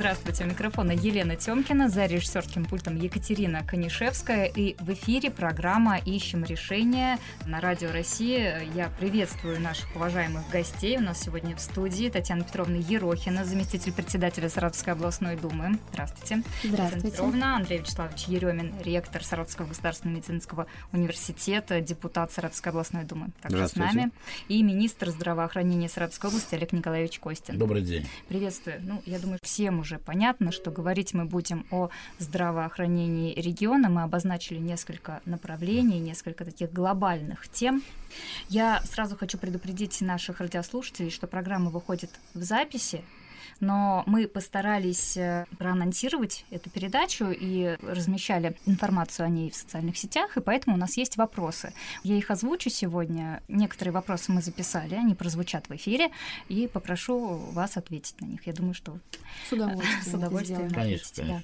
Здравствуйте, у микрофона Елена Тёмкина, за режиссерским пультом Екатерина Конишевская. И в эфире программа «Ищем решение» на Радио России. Я приветствую наших уважаемых гостей. У нас сегодня в студии Татьяна Петровна Ерохина, заместитель председателя Саратовской областной думы. Здравствуйте. Здравствуйте. Татьяна Петровна, Андрей Вячеславович Еремин, ректор Саратовского государственного медицинского университета, депутат Саратовской областной думы. Также с нами. И министр здравоохранения Саратовской области Олег Николаевич Костин. Добрый день. Приветствую. Ну, я думаю, всем уже понятно, что говорить мы будем о здравоохранении региона. Мы обозначили несколько направлений, несколько таких глобальных тем. Я сразу хочу предупредить наших радиослушателей, что программа выходит в записи, но мы постарались э, проанонсировать эту передачу и размещали информацию о ней в социальных сетях, и поэтому у нас есть вопросы. Я их озвучу сегодня. Некоторые вопросы мы записали, они прозвучат в эфире, и попрошу вас ответить на них. Я думаю, что с удовольствием, с удовольствием конечно, конечно. Да.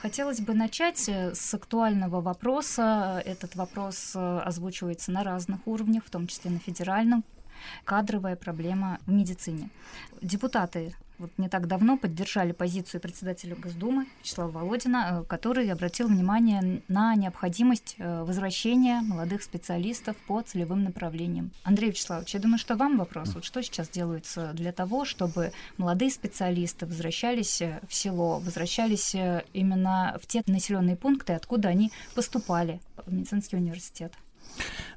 Хотелось бы начать э, с актуального вопроса. Этот вопрос э, озвучивается на разных уровнях, в том числе на федеральном. Кадровая проблема в медицине. Депутаты вот не так давно поддержали позицию председателя Госдумы Вячеслава Володина, э, который обратил внимание на необходимость э, возвращения молодых специалистов по целевым направлениям. Андрей Вячеславович, я думаю, что вам вопрос. Вот что сейчас делается для того, чтобы молодые специалисты возвращались э, в село, возвращались именно в те населенные пункты, откуда они поступали в медицинский университет?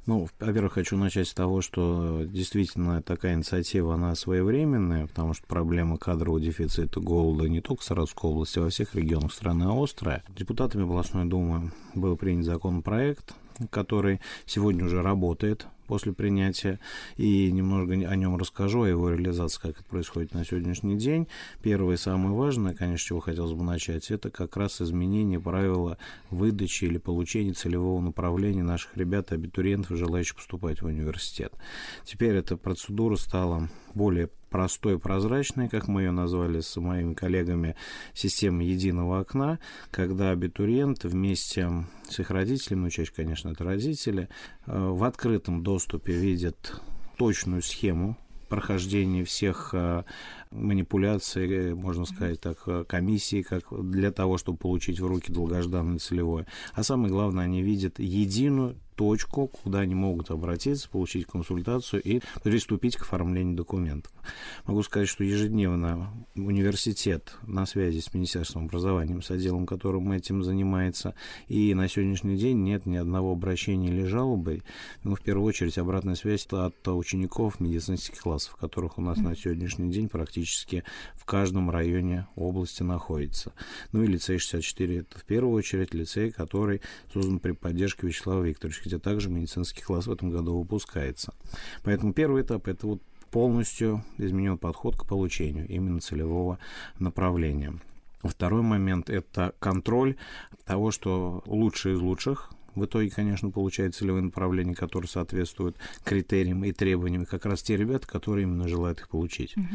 Ну, во-первых, хочу начать с того, что действительно такая инициатива, она своевременная, потому что проблема кадрового дефицита, голода не только в Саратовской области, а во всех регионах страны острая. Депутатами областной думы был принят законопроект, который сегодня уже работает после принятия, и немного о нем расскажу, о его реализации, как это происходит на сегодняшний день. Первое и самое важное, конечно, чего хотелось бы начать, это как раз изменение правила выдачи или получения целевого направления наших ребят, абитуриентов, желающих поступать в университет. Теперь эта процедура стала более простой, прозрачной, как мы ее назвали с моими коллегами, система единого окна, когда абитуриент вместе с их родителями, ну, чаще, конечно, это родители, э, в открытом доступе видят точную схему прохождения всех э, манипуляций, э, можно сказать так, комиссии, как для того, чтобы получить в руки долгожданное целевое. А самое главное, они видят единую точку, куда они могут обратиться, получить консультацию и приступить к оформлению документов. Могу сказать, что ежедневно университет на связи с Министерством образования, с отделом, которым этим занимается, и на сегодняшний день нет ни одного обращения или жалобы. Ну, в первую очередь, обратная связь от учеников медицинских классов, которых у нас на сегодняшний день практически в каждом районе области находится. Ну и лицей 64 – это в первую очередь лицей, который создан при поддержке Вячеслава Викторовича где также медицинский класс в этом году выпускается. Поэтому первый этап – это вот полностью изменен подход к получению именно целевого направления. Второй момент – это контроль того, что лучшие из лучших в итоге, конечно, получают целевые направления, которые соответствуют критериям и требованиям, как раз те ребята, которые именно желают их получить. Uh-huh.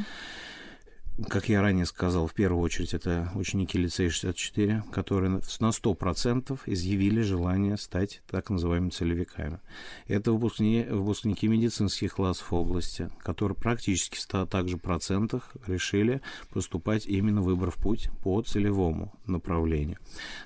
Как я ранее сказал, в первую очередь это ученики лицея 64, которые на 100% изъявили желание стать так называемыми целевиками. Это выпускники, выпускники медицинских классов области, которые практически в 100 также процентах решили поступать именно выбрав путь по целевому направлению.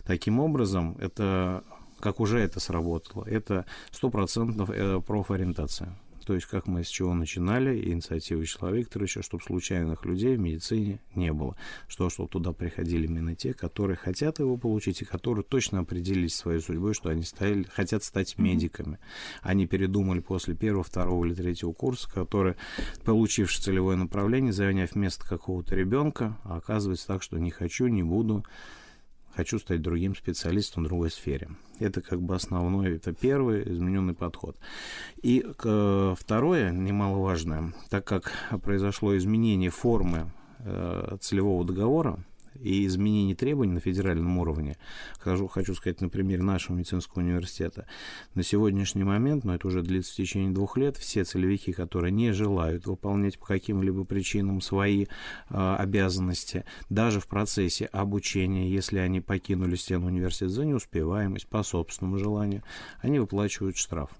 Таким образом, это как уже это сработало, это 100% э, профориентация. То есть, как мы с чего начинали, инициатива Вячеслава Викторовича, чтобы случайных людей в медицине не было. Что, чтобы туда приходили именно те, которые хотят его получить и которые точно определились своей судьбой, что они стали, хотят стать медиками. Они передумали после первого, второго или третьего курса, которые, получивши целевое направление, заняв место какого-то ребенка, а оказывается так, что не хочу, не буду, хочу стать другим специалистом в другой сфере. Это как бы основной, это первый измененный подход. И второе, немаловажное, так как произошло изменение формы э, целевого договора, и изменение требований на федеральном уровне, хочу, хочу сказать на примере нашего медицинского университета, на сегодняшний момент, но это уже длится в течение двух лет, все целевики, которые не желают выполнять по каким-либо причинам свои э, обязанности, даже в процессе обучения, если они покинули стену университета за неуспеваемость, по собственному желанию, они выплачивают штраф.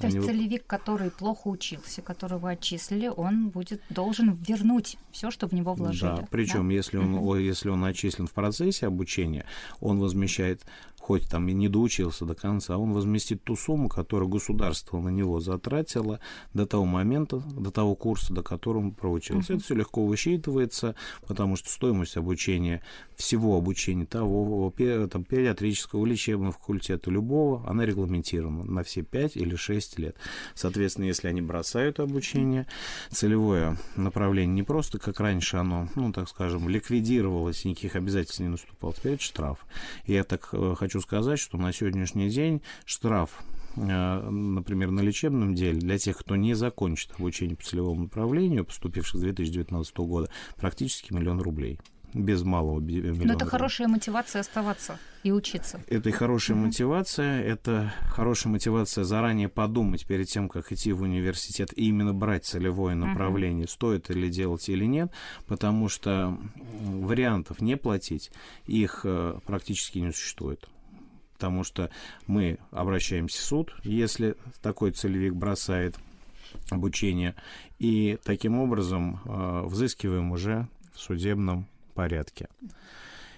То Они... есть целевик, который плохо учился, которого отчислили, он будет должен вернуть все, что в него вложили. Да, причем да? если он, uh-huh. если он отчислен в процессе обучения, он возмещает хоть там и не доучился до конца, он возместит ту сумму, которую государство на него затратило до того момента, до того курса, до которого он проучился. Uh-huh. Это все легко высчитывается, потому что стоимость обучения, всего обучения того, там, педиатрического, лечебного факультета, любого, она регламентирована на все 5 или 6 лет. Соответственно, если они бросают обучение, целевое направление не просто, как раньше оно, ну, так скажем, ликвидировалось, никаких обязательств не наступало, теперь это штраф. И я так э, хочу хочу сказать, что на сегодняшний день штраф э, например, на лечебном деле для тех, кто не закончит обучение по целевому направлению, поступивших с 2019 года, практически миллион рублей без малого миллиона. Но это хорошая мотивация оставаться и учиться. Это и хорошая mm-hmm. мотивация, это хорошая мотивация заранее подумать перед тем, как идти в университет, и именно брать целевое направление, mm-hmm. стоит ли делать или нет, потому что вариантов не платить, их э, практически не существует потому что мы обращаемся в суд, если такой целевик бросает обучение, и таким образом э, взыскиваем уже в судебном порядке.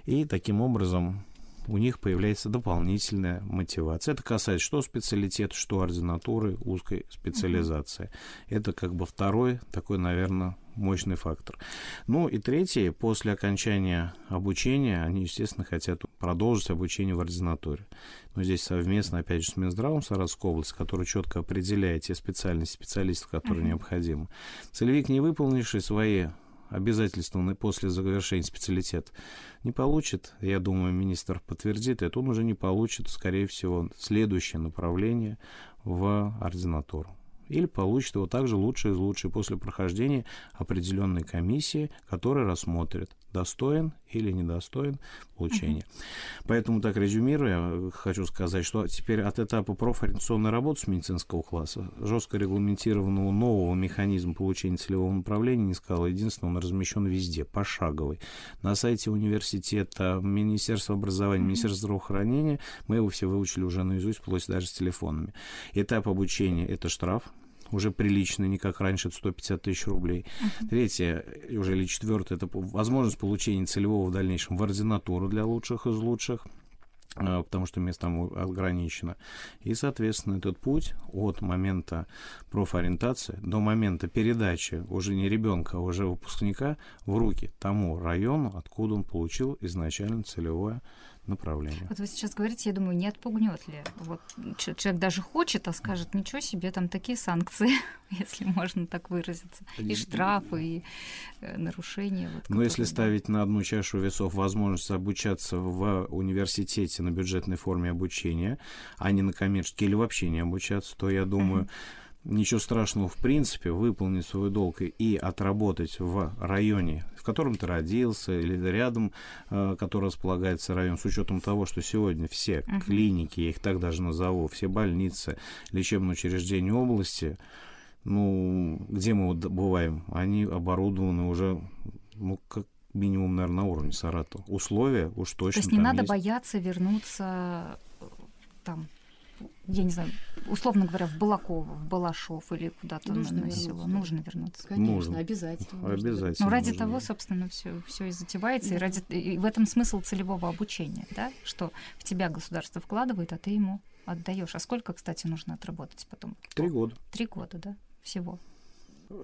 И таким образом у них появляется дополнительная мотивация. Это касается что специалитета, что ординатуры, узкой специализации. Mm-hmm. Это как бы второй такой, наверное, мощный фактор. Ну и третий, после окончания обучения, они, естественно, хотят продолжить обучение в ординатуре. Но здесь совместно, опять же, с Минздравом Саратовской области, который четко определяет те специальности специалистов, которые mm-hmm. необходимы. Целевик, не выполнивший свои обязательствованный после завершения специалитета, не получит, я думаю, министр подтвердит это, он уже не получит, скорее всего, следующее направление в ординатуру. Или получит его также лучшее из лучших после прохождения определенной комиссии, которая рассмотрит, достоин или недостоин получения. Uh-huh. Поэтому, так резюмируя, хочу сказать, что теперь от этапа профориентационной работы с медицинского класса жестко регламентированного нового механизма получения целевого направления не сказал. Единственное, он размещен везде, пошаговый. На сайте университета, Министерства образования, uh-huh. Министерства здравоохранения мы его все выучили уже наизусть, вплоть даже с телефонами. Этап обучения – это штраф, уже приличный, не как раньше, это 150 тысяч рублей. Uh-huh. Третье, уже или четвертое, это возможность получения целевого в дальнейшем в ординатуру для лучших из лучших а, потому что место там ограничено. И, соответственно, этот путь от момента профориентации до момента передачи уже не ребенка, а уже выпускника в руки тому району, откуда он получил изначально целевое направление. Вот вы сейчас говорите, я думаю, не отпугнет ли? Вот человек даже хочет, а скажет, ничего себе, там такие санкции, если можно так выразиться, и штрафы, и э, нарушения. Вот, Но если ставить на одну чашу весов возможность обучаться в университете на бюджетной форме обучения, а не на коммерческой или вообще не обучаться, то я думаю, mm-hmm ничего страшного в принципе выполнить свой долг и отработать в районе, в котором ты родился, или рядом, э, который располагается район, с учетом того, что сегодня все uh-huh. клиники, я их так даже назову, все больницы, лечебные учреждения области, ну, где мы бываем, они оборудованы уже, ну, как минимум, наверное, на уровне Саратова. Условия уж точно. То есть не надо есть. бояться вернуться э, там я не знаю, условно говоря, в Балаково, в Балашов или куда-то нужно на, село. Нужно вернуться. Конечно, нужно. обязательно. Обязательно. Ну, ради нужно. того, собственно, все, все и затевается, и, ради, и в этом смысл целевого обучения, да, что в тебя государство вкладывает, а ты ему отдаешь. А сколько, кстати, нужно отработать потом? Три года. Три года, да, всего.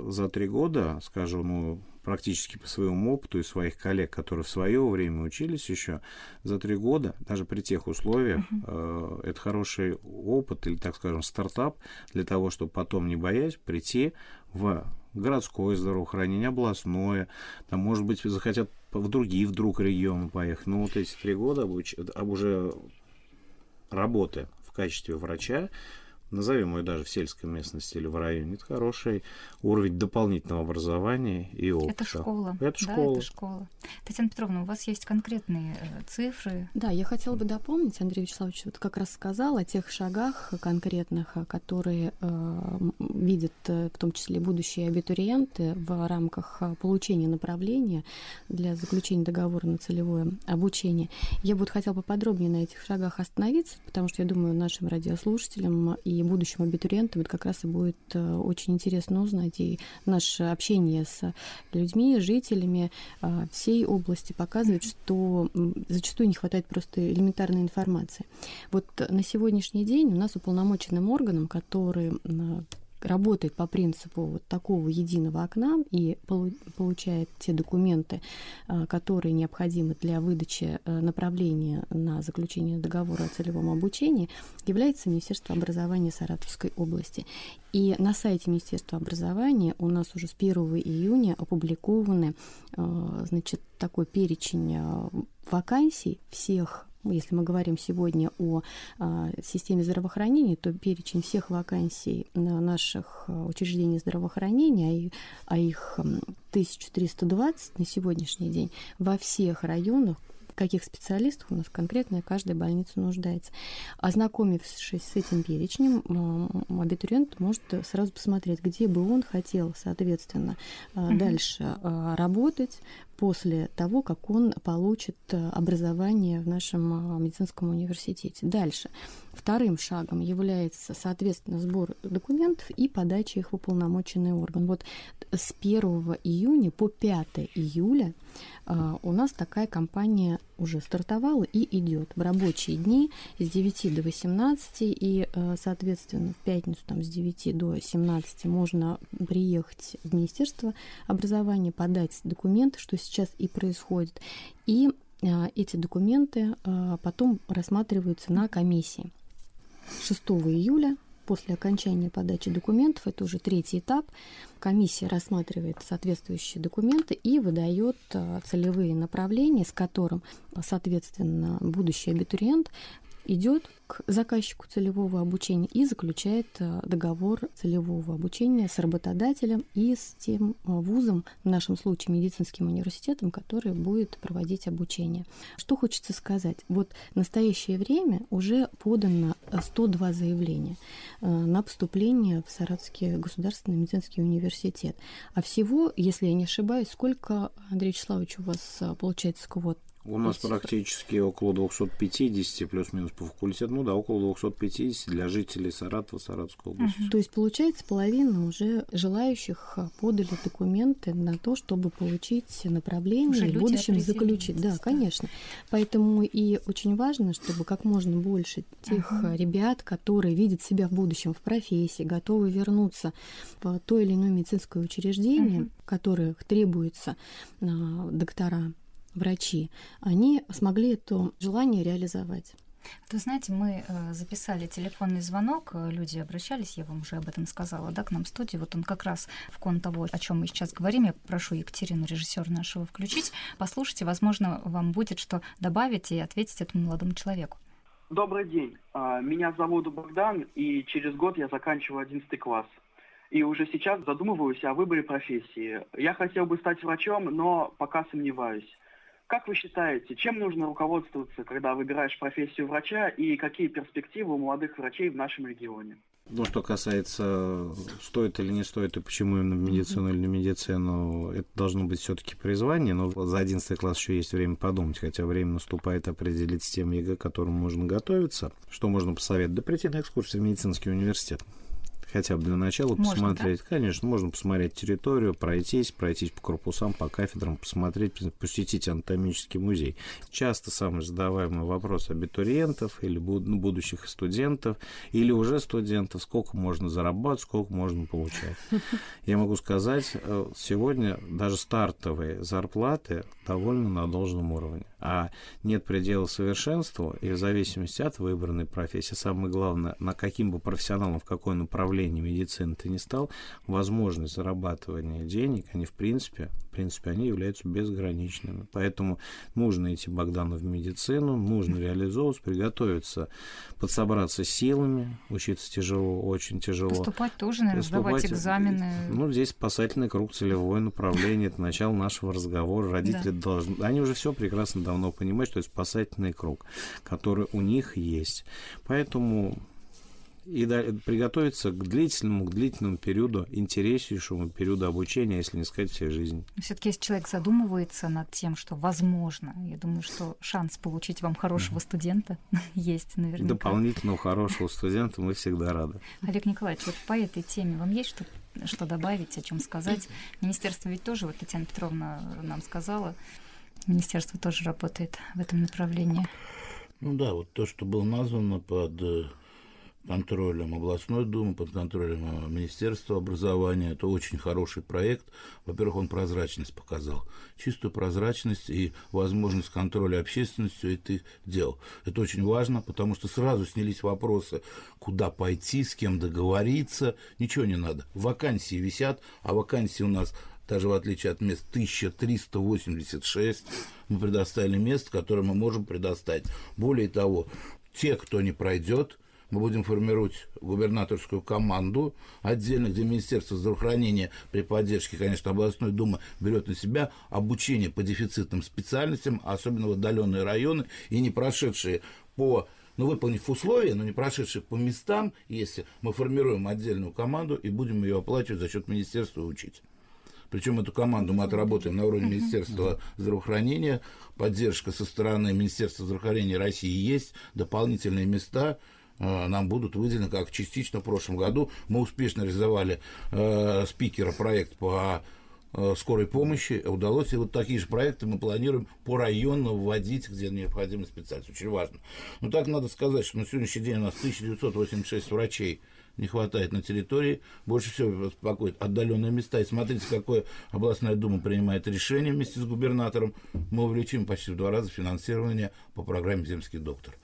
За три года, скажу, ну, практически по своему опыту и своих коллег, которые в свое время учились еще, за три года, даже при тех условиях, uh-huh. э, это хороший опыт или, так скажем, стартап для того, чтобы потом, не боясь, прийти в городское здравоохранение, областное, там, может быть, захотят в другие вдруг регионы поехать. Но вот эти три года обуч... уже работы в качестве врача, назовем ее даже в сельской местности или в районе, это хороший уровень дополнительного образования и опыта. Это школа. Это да, школа. это школа. Татьяна Петровна, у вас есть конкретные э, цифры? Да, я хотела бы дополнить, Андрей Вячеславович вот как раз сказал о тех шагах конкретных, э, которые э, видят э, в том числе будущие абитуриенты в рамках получения направления для заключения договора на целевое обучение. Я бы вот хотела поподробнее на этих шагах остановиться, потому что я думаю, нашим радиослушателям и и будущим абитуриентам это как раз и будет э, очень интересно узнать. И наше общение с людьми, жителями э, всей области показывает, что зачастую не хватает просто элементарной информации. Вот на сегодняшний день у нас уполномоченным органом, который работает по принципу вот такого единого окна и получает те документы, а, которые необходимы для выдачи э, направления на заключение договора о целевом обучении, является Министерство образования Саратовской области. И на сайте Министерства образования у нас уже с 1 июня опубликованы э, значит, такой перечень э, вакансий всех если мы говорим сегодня о а, системе здравоохранения, то перечень всех вакансий наших а, учреждений здравоохранения, а, а их 1320 на сегодняшний день во всех районах, каких специалистов у нас конкретно каждая больница нуждается. Ознакомившись с этим перечнем, абитуриент может сразу посмотреть, где бы он хотел, соответственно, угу. дальше работать, после того, как он получит э, образование в нашем э, медицинском университете. Дальше. Вторым шагом является, соответственно, сбор документов и подача их в уполномоченный орган. Вот с 1 июня по 5 июля э, у нас такая кампания уже стартовала и идет в рабочие дни с 9 до 18 и, соответственно, в пятницу там, с 9 до 17 можно приехать в Министерство образования, подать документы, что сейчас и происходит. И а, эти документы а, потом рассматриваются на комиссии. 6 июля после окончания подачи документов, это уже третий этап, комиссия рассматривает соответствующие документы и выдает а, целевые направления, с которым, соответственно, будущий абитуриент идет к заказчику целевого обучения и заключает э, договор целевого обучения с работодателем и с тем э, вузом, в нашем случае медицинским университетом, который будет проводить обучение. Что хочется сказать? Вот в настоящее время уже подано 102 заявления э, на поступление в Саратовский государственный медицинский университет. А всего, если я не ошибаюсь, сколько, Андрей Вячеславович, у вас получается квот у нас практически около 250, плюс-минус по факультету, ну да, около 250 для жителей Саратова, Саратовской области. Угу. То есть, получается, половина уже желающих подали документы на то, чтобы получить направление уже и в будущем заключить. Да, конечно. Поэтому и очень важно, чтобы как можно больше тех угу. ребят, которые видят себя в будущем в профессии, готовы вернуться в то или иное медицинское учреждение, угу. которых требуется а, доктора врачи, они смогли это желание реализовать. Вы знаете, мы э, записали телефонный звонок, э, люди обращались, я вам уже об этом сказала, да, к нам в студии. Вот он как раз в кон того, о чем мы сейчас говорим. Я прошу Екатерину, режиссера нашего, включить. Послушайте, возможно, вам будет что добавить и ответить этому молодому человеку. Добрый день. А, меня зовут Богдан, и через год я заканчиваю 11 класс. И уже сейчас задумываюсь о выборе профессии. Я хотел бы стать врачом, но пока сомневаюсь. Как вы считаете, чем нужно руководствоваться, когда выбираешь профессию врача, и какие перспективы у молодых врачей в нашем регионе? Ну, что касается, стоит или не стоит, и почему именно медицину или не медицину, это должно быть все таки призвание, но за 11 класс еще есть время подумать, хотя время наступает определить с тем ЕГЭ, к которому можно готовиться. Что можно посоветовать? Да прийти на экскурсию в медицинский университет хотя бы для начала можно, посмотреть. Да? Конечно, можно посмотреть территорию, пройтись, пройтись по корпусам, по кафедрам, посмотреть, посетить анатомический музей. Часто самый задаваемый вопрос абитуриентов или ну, будущих студентов, или уже студентов, сколько можно зарабатывать, сколько можно получать. Я могу сказать, э, сегодня даже стартовые зарплаты довольно на должном уровне. А нет предела совершенству, и в зависимости от выбранной профессии, самое главное, на каким бы профессионалом, в какое направление медицины ты не стал, возможность зарабатывания денег, они в принципе принципе, они являются безграничными. Поэтому нужно идти Богдану в медицину, нужно реализовывать, приготовиться, подсобраться силами, учиться тяжело, очень тяжело. Поступать тоже, наверное, Поступать, сдавать экзамены. Ну, здесь спасательный круг, целевое направление, это начало нашего разговора. Родители да. должны... Они уже все прекрасно давно понимают, что это спасательный круг, который у них есть. Поэтому и приготовиться к длительному, к длительному периоду, интереснейшему периоду обучения, если не сказать всей жизни. Все-таки если человек задумывается над тем, что возможно, я думаю, что шанс получить вам хорошего студента есть наверняка. Дополнительного хорошего студента мы всегда рады. Олег Николаевич, вот по этой теме вам есть что что добавить, о чем сказать? Министерство ведь тоже, вот Татьяна Петровна нам сказала, министерство тоже работает в этом направлении. Ну да, вот то, что было названо под э, контролем областной думы, под контролем э, Министерства образования. Это очень хороший проект. Во-первых, он прозрачность показал. Чистую прозрачность и возможность контроля общественностью этих дел. Это очень важно, потому что сразу снялись вопросы, куда пойти, с кем договориться. Ничего не надо. Вакансии висят, а вакансии у нас даже в отличие от мест 1386, мы предоставили мест, которые мы можем предоставить. Более того, те, кто не пройдет, мы будем формировать губернаторскую команду отдельно, где Министерство здравоохранения при поддержке, конечно, областной думы берет на себя обучение по дефицитным специальностям, особенно в отдаленные районы и не прошедшие по ну, выполнив условия, но не прошедшие по местам, если мы формируем отдельную команду и будем ее оплачивать за счет министерства и учить. Причем эту команду мы отработаем на уровне Министерства здравоохранения. Поддержка со стороны Министерства здравоохранения России есть, дополнительные места э, нам будут выделены, как частично в прошлом году. Мы успешно реализовали э, спикера проект по э, скорой помощи удалось. И вот такие же проекты мы планируем по району вводить, где необходимы специалисты. Очень важно. Но так надо сказать, что на сегодняшний день у нас 1986 врачей не хватает на территории. Больше всего беспокоит отдаленные места. И смотрите, какое областная дума принимает решение вместе с губернатором. Мы увеличим почти в два раза финансирование по программе «Земский доктор».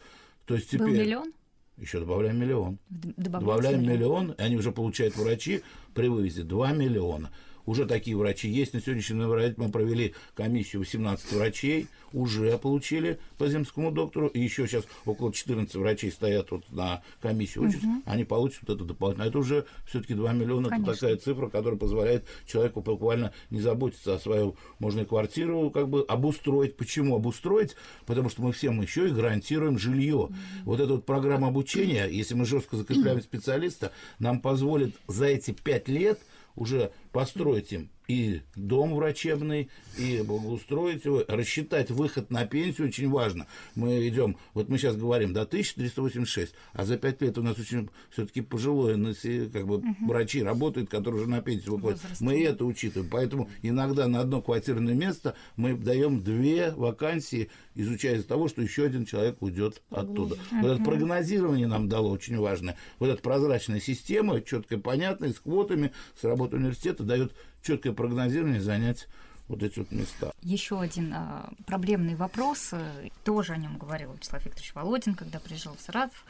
То есть теперь... Был миллион? Еще добавляем миллион. Добавляем миллион. миллион, и они уже получают врачи при вывозе 2 миллиона. Уже такие врачи есть. На сегодняшний день мы провели комиссию 18 врачей, уже получили по земскому доктору, и еще сейчас около 14 врачей стоят вот на комиссии учатся, угу. они получат вот это дополнительно. Это уже все-таки 2 миллиона, Конечно. это такая цифра, которая позволяет человеку буквально не заботиться о свою, можно и квартиру как бы обустроить. Почему обустроить? Потому что мы всем еще и гарантируем жилье. Угу. Вот эта вот программа обучения, если мы жестко закрепляем специалиста, нам позволит за эти 5 лет уже построить им и дом врачебный, и благоустроить его, рассчитать выход на пенсию очень важно. Мы идем, вот мы сейчас говорим, до 1386, а за 5 лет у нас очень все-таки пожилое, как бы угу. врачи работают, которые уже на пенсию выходят. Возраст. Мы это учитываем. Поэтому иногда на одно квартирное место мы даем две вакансии, изучая из того, что еще один человек уйдет оттуда. Угу. Вот это прогнозирование нам дало очень важное. Вот эта прозрачная система, четкая, понятная, с квотами, с работой университета дает четкое прогнозирование занять вот эти вот места. Еще один а, проблемный вопрос, э, тоже о нем говорил Вячеслав Викторович Володин, когда приезжал в Саратов.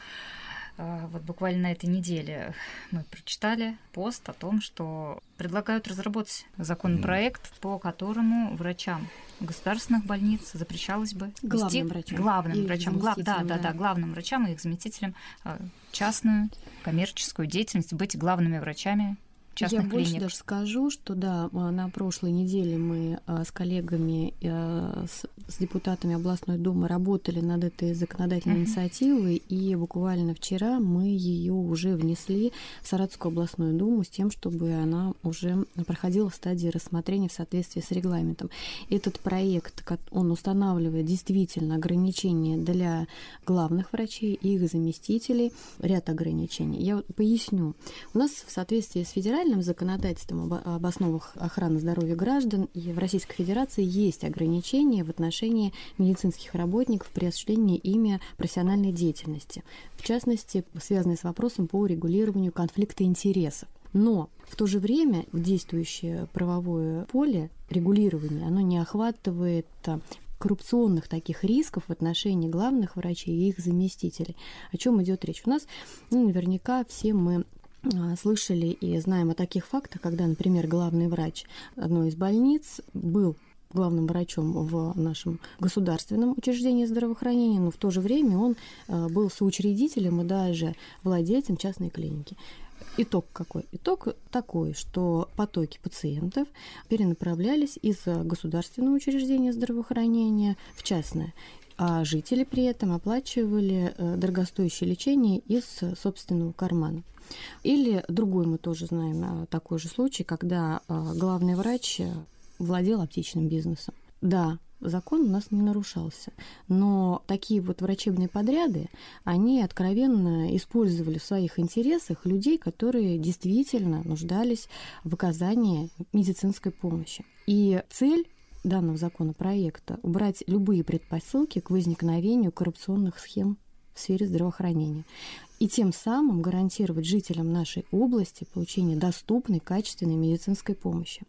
А, вот буквально на этой неделе мы прочитали пост о том, что предлагают разработать законопроект, mm. по которому врачам государственных больниц запрещалось бы главным вести врачам, главным врачам, гла, да, да, да, главным врачам и их заместителям а, частную коммерческую деятельность быть главными врачами частных Я клиник. больше даже скажу, что да, а, на прошлой неделе мы а, с коллегами, а, с, с депутатами областной думы работали над этой законодательной uh-huh. инициативой, и буквально вчера мы ее уже внесли в Саратовскую областную думу с тем, чтобы она уже проходила в стадии рассмотрения в соответствии с регламентом. Этот проект, он устанавливает действительно ограничения для главных врачей и их заместителей, ряд ограничений. Я поясню. У нас в соответствии с федеральным федеральным законодательством об, об основах охраны здоровья граждан и в Российской Федерации есть ограничения в отношении медицинских работников при осуществлении ими профессиональной деятельности, в частности, связанные с вопросом по регулированию конфликта интересов. Но в то же время действующее правовое поле регулирования, оно не охватывает а, коррупционных таких рисков в отношении главных врачей и их заместителей. О чем идет речь? У нас ну, наверняка все мы слышали и знаем о таких фактах, когда, например, главный врач одной из больниц был главным врачом в нашем государственном учреждении здравоохранения, но в то же время он а, был соучредителем и даже владельцем частной клиники. Итог какой? Итог такой, что потоки пациентов перенаправлялись из государственного учреждения здравоохранения в частное. а жители при этом оплачивали э, дорогостоящее лечение из собственного кармана. Или другой мы тоже знаем э, такой же случай, когда э, главный врач владел аптечным бизнесом. Да, закон у нас не нарушался. Но такие вот врачебные подряды, они откровенно использовали в своих интересах людей, которые действительно нуждались в оказании медицинской помощи. И цель данного законопроекта убрать любые предпосылки к возникновению коррупционных схем в сфере здравоохранения и тем самым гарантировать жителям нашей области получение доступной, качественной медицинской помощи.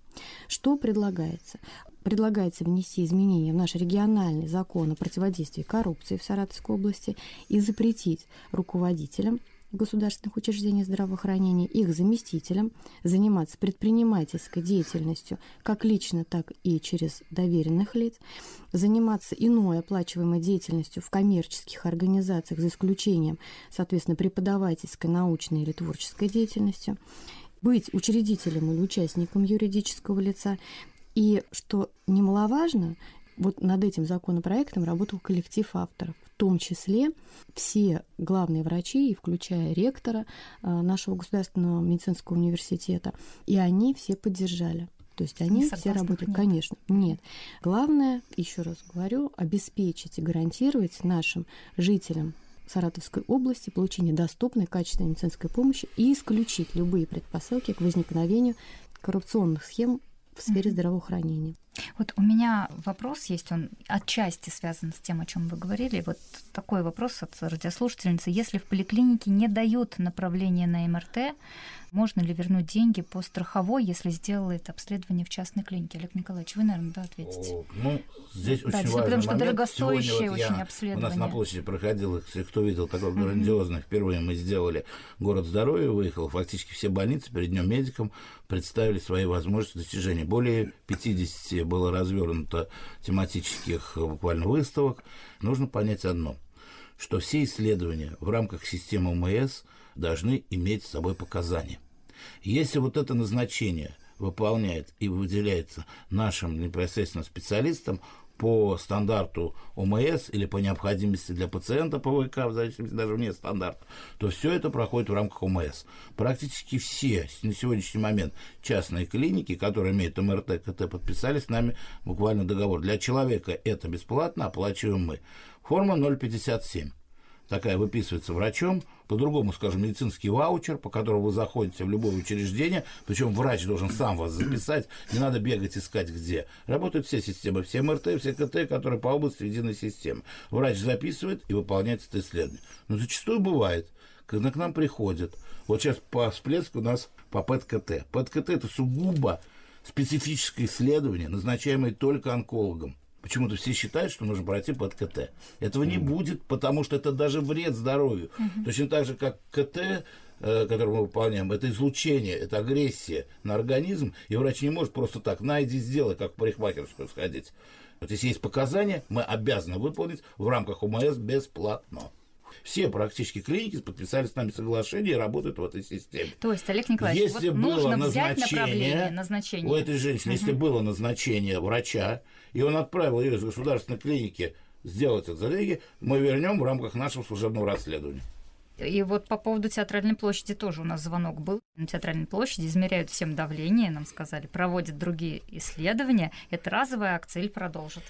Что предлагается? Предлагается внести изменения в наш региональный закон о противодействии коррупции в Саратовской области и запретить руководителям государственных учреждений здравоохранения, их заместителям заниматься предпринимательской деятельностью как лично, так и через доверенных лиц, заниматься иной оплачиваемой деятельностью в коммерческих организациях за исключением, соответственно, преподавательской, научной или творческой деятельностью, быть учредителем или участником юридического лица. И, что немаловажно, вот над этим законопроектом работал коллектив авторов в том числе все главные врачи, включая ректора э, нашего государственного медицинского университета, и они все поддержали. То есть они все работают, нет. конечно, нет. Главное, еще раз говорю, обеспечить и гарантировать нашим жителям Саратовской области получение доступной, качественной медицинской помощи и исключить любые предпосылки к возникновению коррупционных схем в сфере здравоохранения. Вот у меня вопрос есть, он отчасти связан с тем, о чем вы говорили. Вот такой вопрос от радиослушательницы. Если в поликлинике не дают направление на МРТ, можно ли вернуть деньги по страховой, если сделает обследование в частной клинике? Олег Николаевич, вы, наверное, да, ответите. Ну, здесь да, очень важный потому что дорогостоящее вот очень обследование. У нас на площади проходил, если кто видел, такой mm-hmm. грандиозный. Впервые мы сделали город здоровья, выехал фактически все больницы перед днем медикам, представили свои возможности достижения. Более 50 было развернуто тематических буквально выставок. Нужно понять одно, что все исследования в рамках системы ОМС – должны иметь с собой показания. Если вот это назначение выполняет и выделяется нашим непосредственно специалистам по стандарту ОМС или по необходимости для пациента ПВК, в зависимости даже вне стандарта, то все это проходит в рамках ОМС. Практически все на сегодняшний момент частные клиники, которые имеют МРТ, КТ, подписали с нами буквально договор. Для человека это бесплатно, оплачиваем мы. Форма 057 такая выписывается врачом, по-другому, скажем, медицинский ваучер, по которому вы заходите в любое учреждение, причем врач должен сам вас записать, не надо бегать искать где. Работают все системы, все МРТ, все КТ, которые по области единой системы. Врач записывает и выполняет это исследование. Но зачастую бывает, когда к нам приходят, вот сейчас по всплеску у нас по ПЭТ-КТ. ПЭТ-КТ – это сугубо специфическое исследование, назначаемое только онкологом. Почему-то все считают, что нужно пройти под КТ. Этого не будет, потому что это даже вред здоровью. Mm-hmm. Точно так же, как КТ, э, который мы выполняем, это излучение, это агрессия на организм, и врач не может просто так, найди, сделай, как в парикмахерскую сходить. Вот если есть показания, мы обязаны выполнить в рамках ОМС бесплатно. Все практически клиники подписали с нами соглашение и работают в этой системе. То есть, Олег Николаевич, если вот было нужно назначение, взять назначение. У этой женщины, угу. если было назначение врача, и он отправил ее из государственной клиники сделать это за деньги, мы вернем в рамках нашего служебного расследования. И вот по поводу театральной площади тоже у нас звонок был. На театральной площади измеряют всем давление, нам сказали, проводят другие исследования. Это разовая акция или продолжат?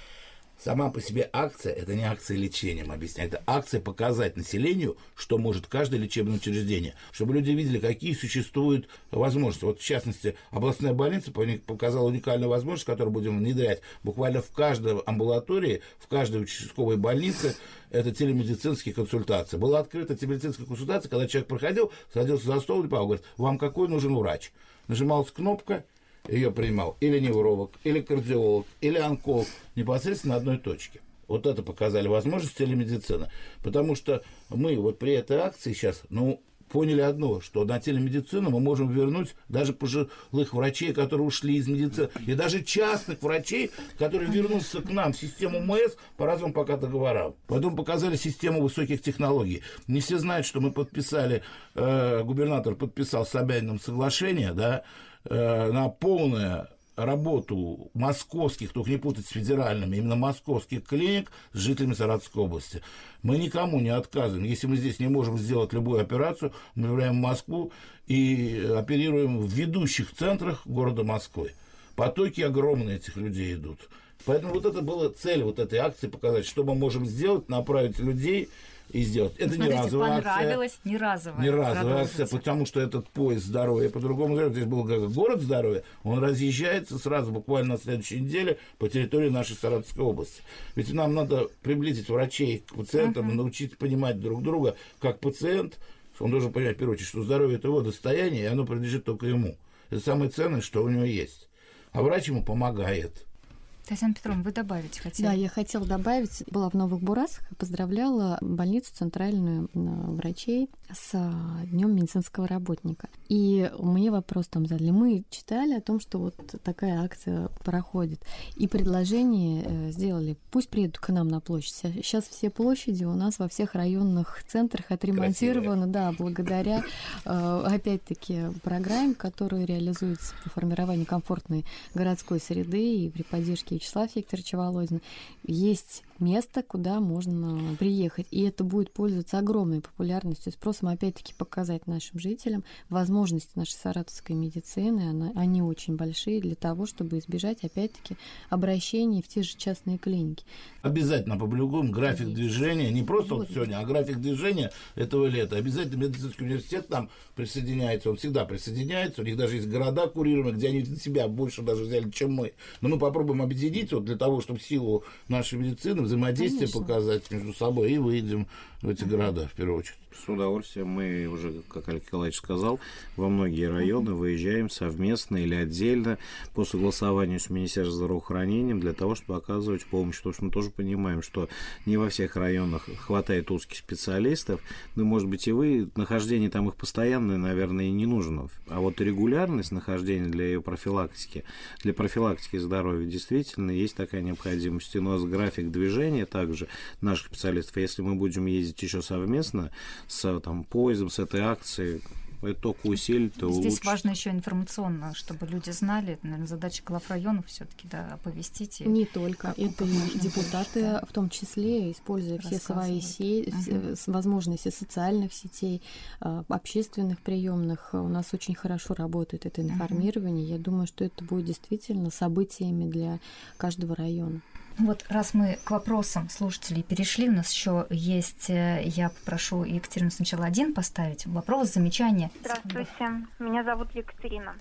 Сама по себе акция – это не акция лечения, объясняю. Это акция показать населению, что может каждое лечебное учреждение, чтобы люди видели, какие существуют возможности. Вот, в частности, областная больница показала уникальную возможность, которую будем внедрять буквально в каждой амбулатории, в каждой участковой больнице. Это телемедицинские консультации. Была открыта телемедицинская консультация, когда человек проходил, садился за стол и говорит, вам какой нужен врач? Нажималась кнопка – ее принимал или невролог, или кардиолог, или онколог непосредственно на одной точке. Вот это показали возможности телемедицины. Потому что мы вот при этой акции сейчас, ну, поняли одно, что на телемедицину мы можем вернуть даже пожилых врачей, которые ушли из медицины, и даже частных врачей, которые вернутся к нам в систему МС по разным пока договорам. Потом показали систему высоких технологий. Не все знают, что мы подписали, э, губернатор подписал с Собяниным соглашение, да, Э, на полное работу московских, только не путать с федеральными, именно московских клиник с жителями Саратовской области. Мы никому не отказываем. Если мы здесь не можем сделать любую операцию, мы являем Москву и оперируем в ведущих центрах города Москвы. Потоки огромные этих людей идут. Поэтому вот это была цель вот этой акции показать, что мы можем сделать, направить людей и сделать. Это Смотрите, не разовая понравилось, акция. не разовая. Не разовая акция, потому что этот поезд здоровья по-другому здесь был как город здоровья, он разъезжается сразу буквально на следующей неделе по территории нашей Саратовской области. Ведь нам надо приблизить врачей к пациентам, uh-huh. научить понимать друг друга, как пациент, он должен понимать, в первую очередь, что здоровье – это его достояние, и оно принадлежит только ему. Это самое ценное, что у него есть. А врач ему помогает. Татьяна Петровна, вы добавить хотели? Да, я хотела добавить, была в Новых Бурасах, поздравляла больницу центральную врачей с Днем медицинского работника. И мне вопрос там задали. Мы читали о том, что вот такая акция проходит. И предложение э, сделали, пусть приедут к нам на площадь. Сейчас все площади у нас во всех районных центрах отремонтированы, да, благодаря, э, опять-таки, программе, которая реализуется по формированию комфортной городской среды и при поддержке Вячеслава Викторовича Володина, есть место, куда можно приехать. И это будет пользоваться огромной популярностью, спросом, опять-таки, показать нашим жителям возможности нашей саратовской медицины. Она, они очень большие для того, чтобы избежать, опять-таки, обращений в те же частные клиники. Обязательно опубликуем график движения, не просто вот. вот сегодня, а график движения этого лета. Обязательно медицинский университет там присоединяется, он всегда присоединяется. У них даже есть города курируемые, где они на себя больше даже взяли, чем мы. Но мы попробуем объединить вот для того, чтобы силу нашей медицины взаимодействие Конечно. показать между собой и выйдем в эти города в первую очередь. С удовольствием. Мы уже, как Олег Николаевич сказал, во многие районы выезжаем совместно или отдельно по согласованию с Министерством здравоохранения для того, чтобы оказывать помощь. Потому что мы тоже понимаем, что не во всех районах хватает узких специалистов. Ну, может быть, и вы, нахождение там их постоянное, наверное, и не нужно. А вот регулярность нахождения для ее профилактики, для профилактики здоровья действительно есть такая необходимость. И у нас график движения также наших специалистов. Если мы будем ездить еще совместно с там, поездом, с этой акцией, это только усилит, то Здесь улучшит. важно еще информационно, чтобы люди знали. Это, наверное, задача глав районов все-таки да, оповестить. Не только. Это и депутаты, да. в том числе, используя все свои сети, угу. возможности социальных сетей, а, общественных приемных. У нас очень хорошо работает это информирование. Угу. Я думаю, что это будет действительно событиями для каждого района. Вот раз мы к вопросам слушателей перешли, у нас еще есть, э, я попрошу Екатерину сначала один поставить вопрос, замечание. Здравствуйте, меня зовут Екатерина.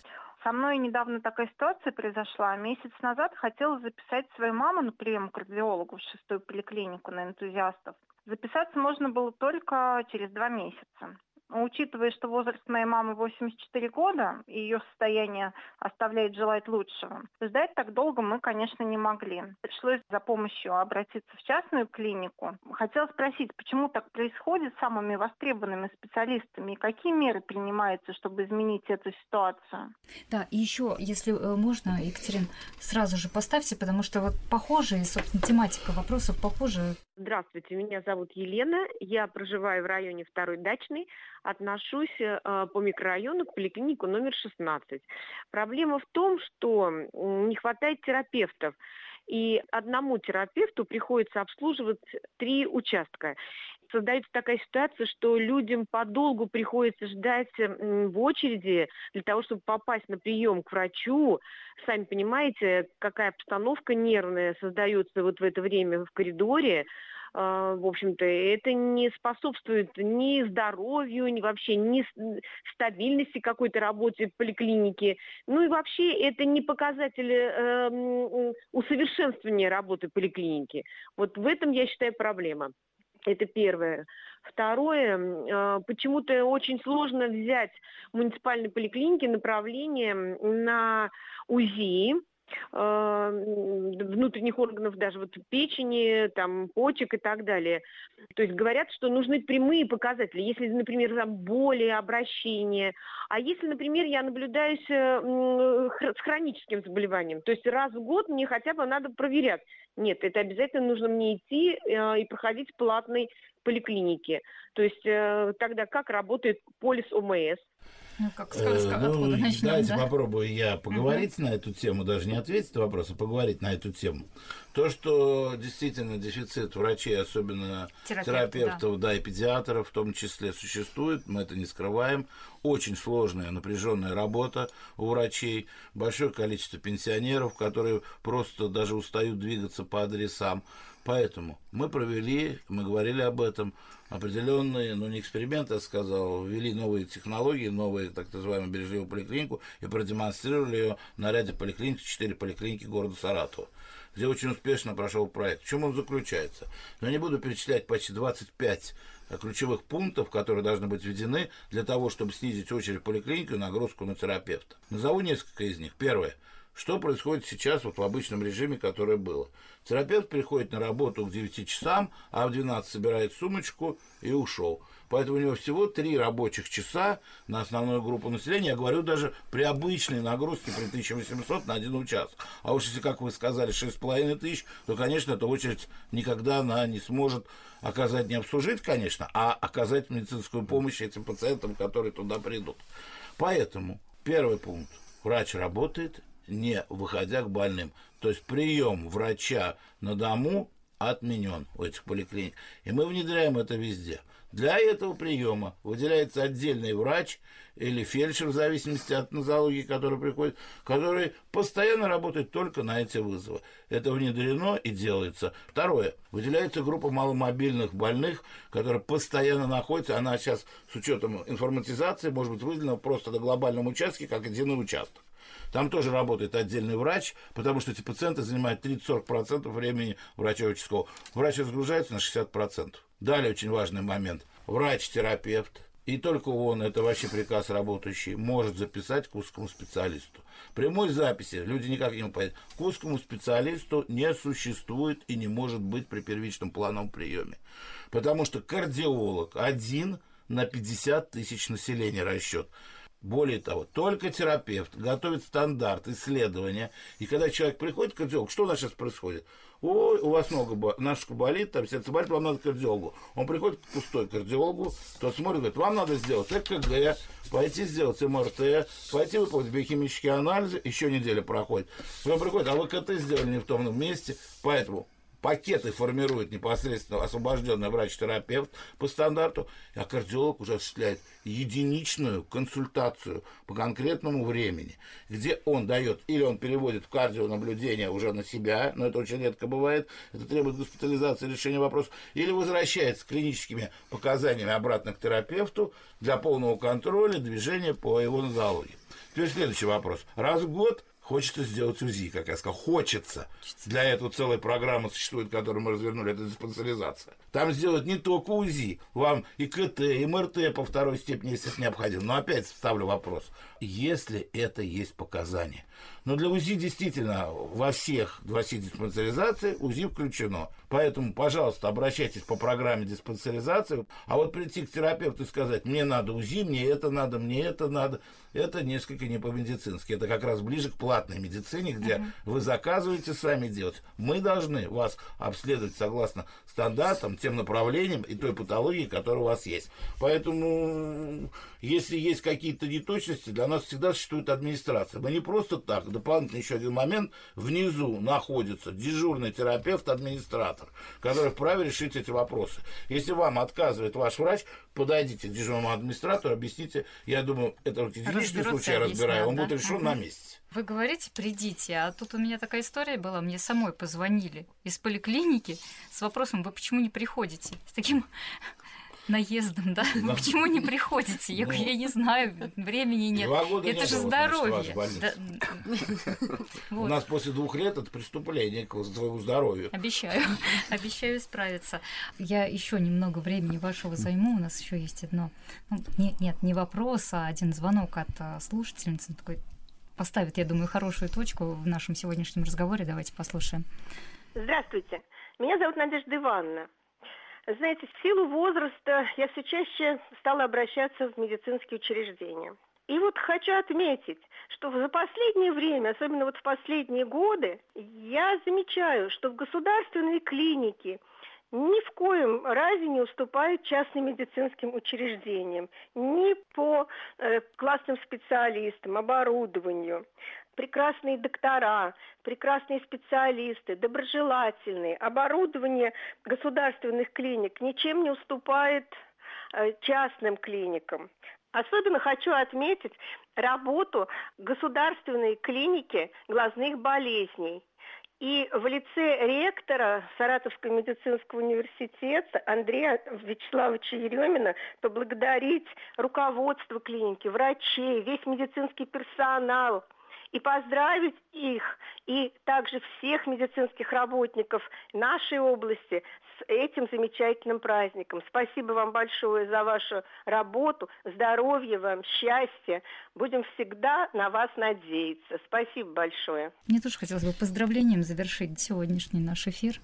Со мной недавно такая ситуация произошла. Месяц назад хотела записать свою маму на прием к кардиологу в шестую поликлинику на энтузиастов. Записаться можно было только через два месяца. Учитывая, что возраст моей мамы 84 года, и ее состояние оставляет желать лучшего, ждать так долго мы, конечно, не могли. Пришлось за помощью обратиться в частную клинику. Хотела спросить, почему так происходит с самыми востребованными специалистами, и какие меры принимаются, чтобы изменить эту ситуацию? Да, и еще, если э, можно, Екатерин, сразу же поставьте, потому что вот похожие, собственно, тематика вопросов похожая. Здравствуйте, меня зовут Елена, я проживаю в районе Второй Дачный, отношусь э, по микрорайону к поликлинику номер 16. Проблема в том, что не хватает терапевтов. И одному терапевту приходится обслуживать три участка. Создается такая ситуация, что людям подолгу приходится ждать в очереди для того, чтобы попасть на прием к врачу. Сами понимаете, какая обстановка нервная создается вот в это время в коридоре. А, в общем-то, это не способствует ни здоровью, ни вообще ни стабильности какой-то работы поликлиники. Ну и вообще это не показатель э, усовершенствования работы поликлиники. Вот в этом, я считаю, проблема. Это первое. Второе, а, почему-то очень сложно взять в муниципальной поликлинике направление на УЗИ, внутренних органов, даже вот печени, там, почек и так далее. То есть говорят, что нужны прямые показатели. Если, например, там боли, обращения. А если, например, я наблюдаюсь э, с хроническим заболеванием, то есть раз в год мне хотя бы надо проверять. Нет, это обязательно нужно мне идти э, и проходить платный поликлинике. То есть тогда как работает полис ОМС? Ну, как сказка, Э, ну, начнем, давайте да? попробую я поговорить на эту тему, даже не ответить на вопрос, а поговорить на эту тему. То, что действительно дефицит врачей, особенно Терапевтов, терапевтов, да. и педиатров в том числе, существует, мы это не скрываем. Очень сложная, напряженная работа у врачей, большое количество пенсионеров, которые просто даже устают двигаться по адресам. Поэтому мы провели, мы говорили об этом, определенные, ну не эксперименты, я сказал, ввели новые технологии, новые так называемую бережливую поликлинику и продемонстрировали ее на ряде поликлиник, четыре поликлиники города Саратова где очень успешно прошел проект. В чем он заключается? Но не буду перечислять почти 25 ключевых пунктов, которые должны быть введены для того, чтобы снизить очередь в поликлинику и нагрузку на терапевта. Назову несколько из них. Первое. Что происходит сейчас вот в обычном режиме, которое было? Терапевт приходит на работу к 9 часам, а в 12 собирает сумочку и ушел. Поэтому у него всего три рабочих часа на основную группу населения. Я говорю даже при обычной нагрузке при 1800 на один участок. А уж если, как вы сказали, 6,5 тысяч, то, конечно, эта очередь никогда она не сможет оказать, не обслужить, конечно, а оказать медицинскую помощь этим пациентам, которые туда придут. Поэтому первый пункт. Врач работает, не выходя к больным. То есть прием врача на дому отменен у этих поликлиник. И мы внедряем это везде. Для этого приема выделяется отдельный врач или фельдшер, в зависимости от нозологии, который приходит, который постоянно работает только на эти вызовы. Это внедрено и делается. Второе. Выделяется группа маломобильных больных, которая постоянно находится, она сейчас с учетом информатизации может быть выделена просто на глобальном участке, как единый участок. Там тоже работает отдельный врач, потому что эти пациенты занимают 30-40% времени врача участкового. Врач разгружается на 60%. Далее очень важный момент. Врач-терапевт, и только он, это вообще приказ работающий, может записать к узкому специалисту. Прямой записи, люди никак не могут к узкому специалисту не существует и не может быть при первичном плановом приеме. Потому что кардиолог один на 50 тысяч населения расчет. Более того, только терапевт готовит стандарт исследования. И когда человек приходит к кардиологу, что у нас сейчас происходит? Ой, у вас много, ножка болит, там сердце болит, вам надо к кардиологу. Он приходит к пустой кардиологу, тот смотрит, говорит, вам надо сделать ЭКГ, пойти сделать МРТ, пойти выполнить биохимические анализы, еще неделя проходит. Он приходит, а вы КТ сделали не в том месте, поэтому пакеты формирует непосредственно освобожденный врач-терапевт по стандарту, а кардиолог уже осуществляет единичную консультацию по конкретному времени, где он дает, или он переводит в кардионаблюдение уже на себя, но это очень редко бывает, это требует госпитализации, решения вопроса, или возвращается с клиническими показаниями обратно к терапевту для полного контроля движения по его нозологии. Теперь следующий вопрос. Раз в год Хочется сделать УЗИ, как я сказал. Хочется. Для этого целая программа существует, которую мы развернули, это диспансеризация. Там сделать не только УЗИ, вам и КТ, и МРТ по второй степени, если это необходимо. Но опять ставлю вопрос. Если это есть показания, но для УЗИ действительно во всех во всех диспансеризации УЗИ включено. Поэтому, пожалуйста, обращайтесь по программе диспансеризации. А вот прийти к терапевту и сказать, мне надо УЗИ, мне это надо, мне это надо, это несколько не по-медицински. Это как раз ближе к платной медицине, где uh-huh. вы заказываете сами делать. Мы должны вас обследовать согласно стандартам, тем направлениям и той патологии, которая у вас есть. Поэтому, если есть какие-то неточности, для нас всегда существует администрация. Мы не просто так. Дополнительно еще один момент. Внизу находится дежурный терапевт-администратор, который вправе решить эти вопросы. Если вам отказывает ваш врач, подойдите к дежурному администратору, объясните. Я думаю, это вот единичный случай я разбираю. Он да? будет решен угу. на месте. Вы говорите, придите, а тут у меня такая история была, мне самой позвонили из поликлиники с вопросом, вы почему не приходите? С таким наездом, да? Вы ну, почему не приходите? Я, ну, я не знаю, времени нет. Это нет же здоровье. Да. У нас после двух лет это преступление к своему здоровью. Обещаю, обещаю справиться. Я еще немного времени вашего займу. У нас еще есть одно. Ну, нет, нет, не вопрос, а один звонок от а, слушательницы. Такой поставит, я думаю, хорошую точку в нашем сегодняшнем разговоре. Давайте послушаем. Здравствуйте. Меня зовут Надежда Ивановна. Знаете, в силу возраста я все чаще стала обращаться в медицинские учреждения. И вот хочу отметить, что за последнее время, особенно вот в последние годы, я замечаю, что в государственные клиники ни в коем разе не уступают частным медицинским учреждениям, ни по э, классным специалистам, оборудованию. Прекрасные доктора, прекрасные специалисты, доброжелательные. Оборудование государственных клиник ничем не уступает э, частным клиникам. Особенно хочу отметить работу государственной клиники глазных болезней. И в лице ректора Саратовского медицинского университета Андрея Вячеславовича Еремина поблагодарить руководство клиники, врачей, весь медицинский персонал – и поздравить их и также всех медицинских работников нашей области с этим замечательным праздником. Спасибо вам большое за вашу работу, здоровья вам, счастья. Будем всегда на вас надеяться. Спасибо большое. Мне тоже хотелось бы поздравлением завершить сегодняшний наш эфир,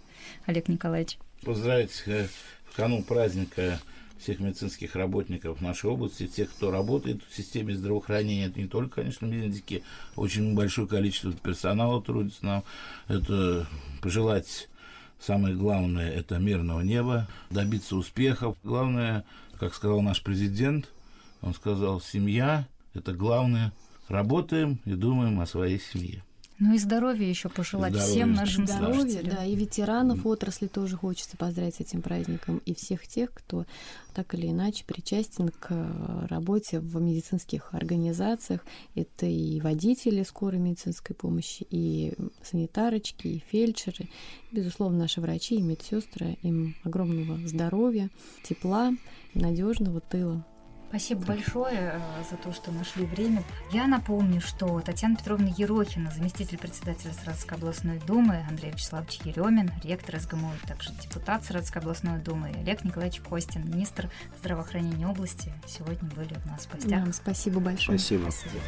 Олег Николаевич. Поздравить э, в канун праздника всех медицинских работников нашей области, тех, кто работает в системе здравоохранения. Это не только, конечно, медики, очень большое количество персонала трудится нам. Это пожелать самое главное – это мирного неба, добиться успехов. Главное, как сказал наш президент, он сказал, семья – это главное. Работаем и думаем о своей семье. Ну и здоровья еще пожелать здоровья, всем нашим здоровья, слушателям. Да, и ветеранов отрасли тоже хочется поздравить с этим праздником, и всех тех, кто так или иначе причастен к работе в медицинских организациях. Это и водители скорой медицинской помощи, и санитарочки, и фельдшеры, безусловно, наши врачи и медсестры. Им огромного здоровья, тепла, надежного тыла. Спасибо большое э, за то, что нашли время. Я напомню, что Татьяна Петровна Ерохина, заместитель председателя Саратовской областной думы, Андрей Вячеславович Еремин, ректор СГМУ, также депутат Саратовской областной думы, Олег Николаевич Костин, министр здравоохранения области, сегодня были у нас в гостях. Да, спасибо большое. Спасибо. спасибо.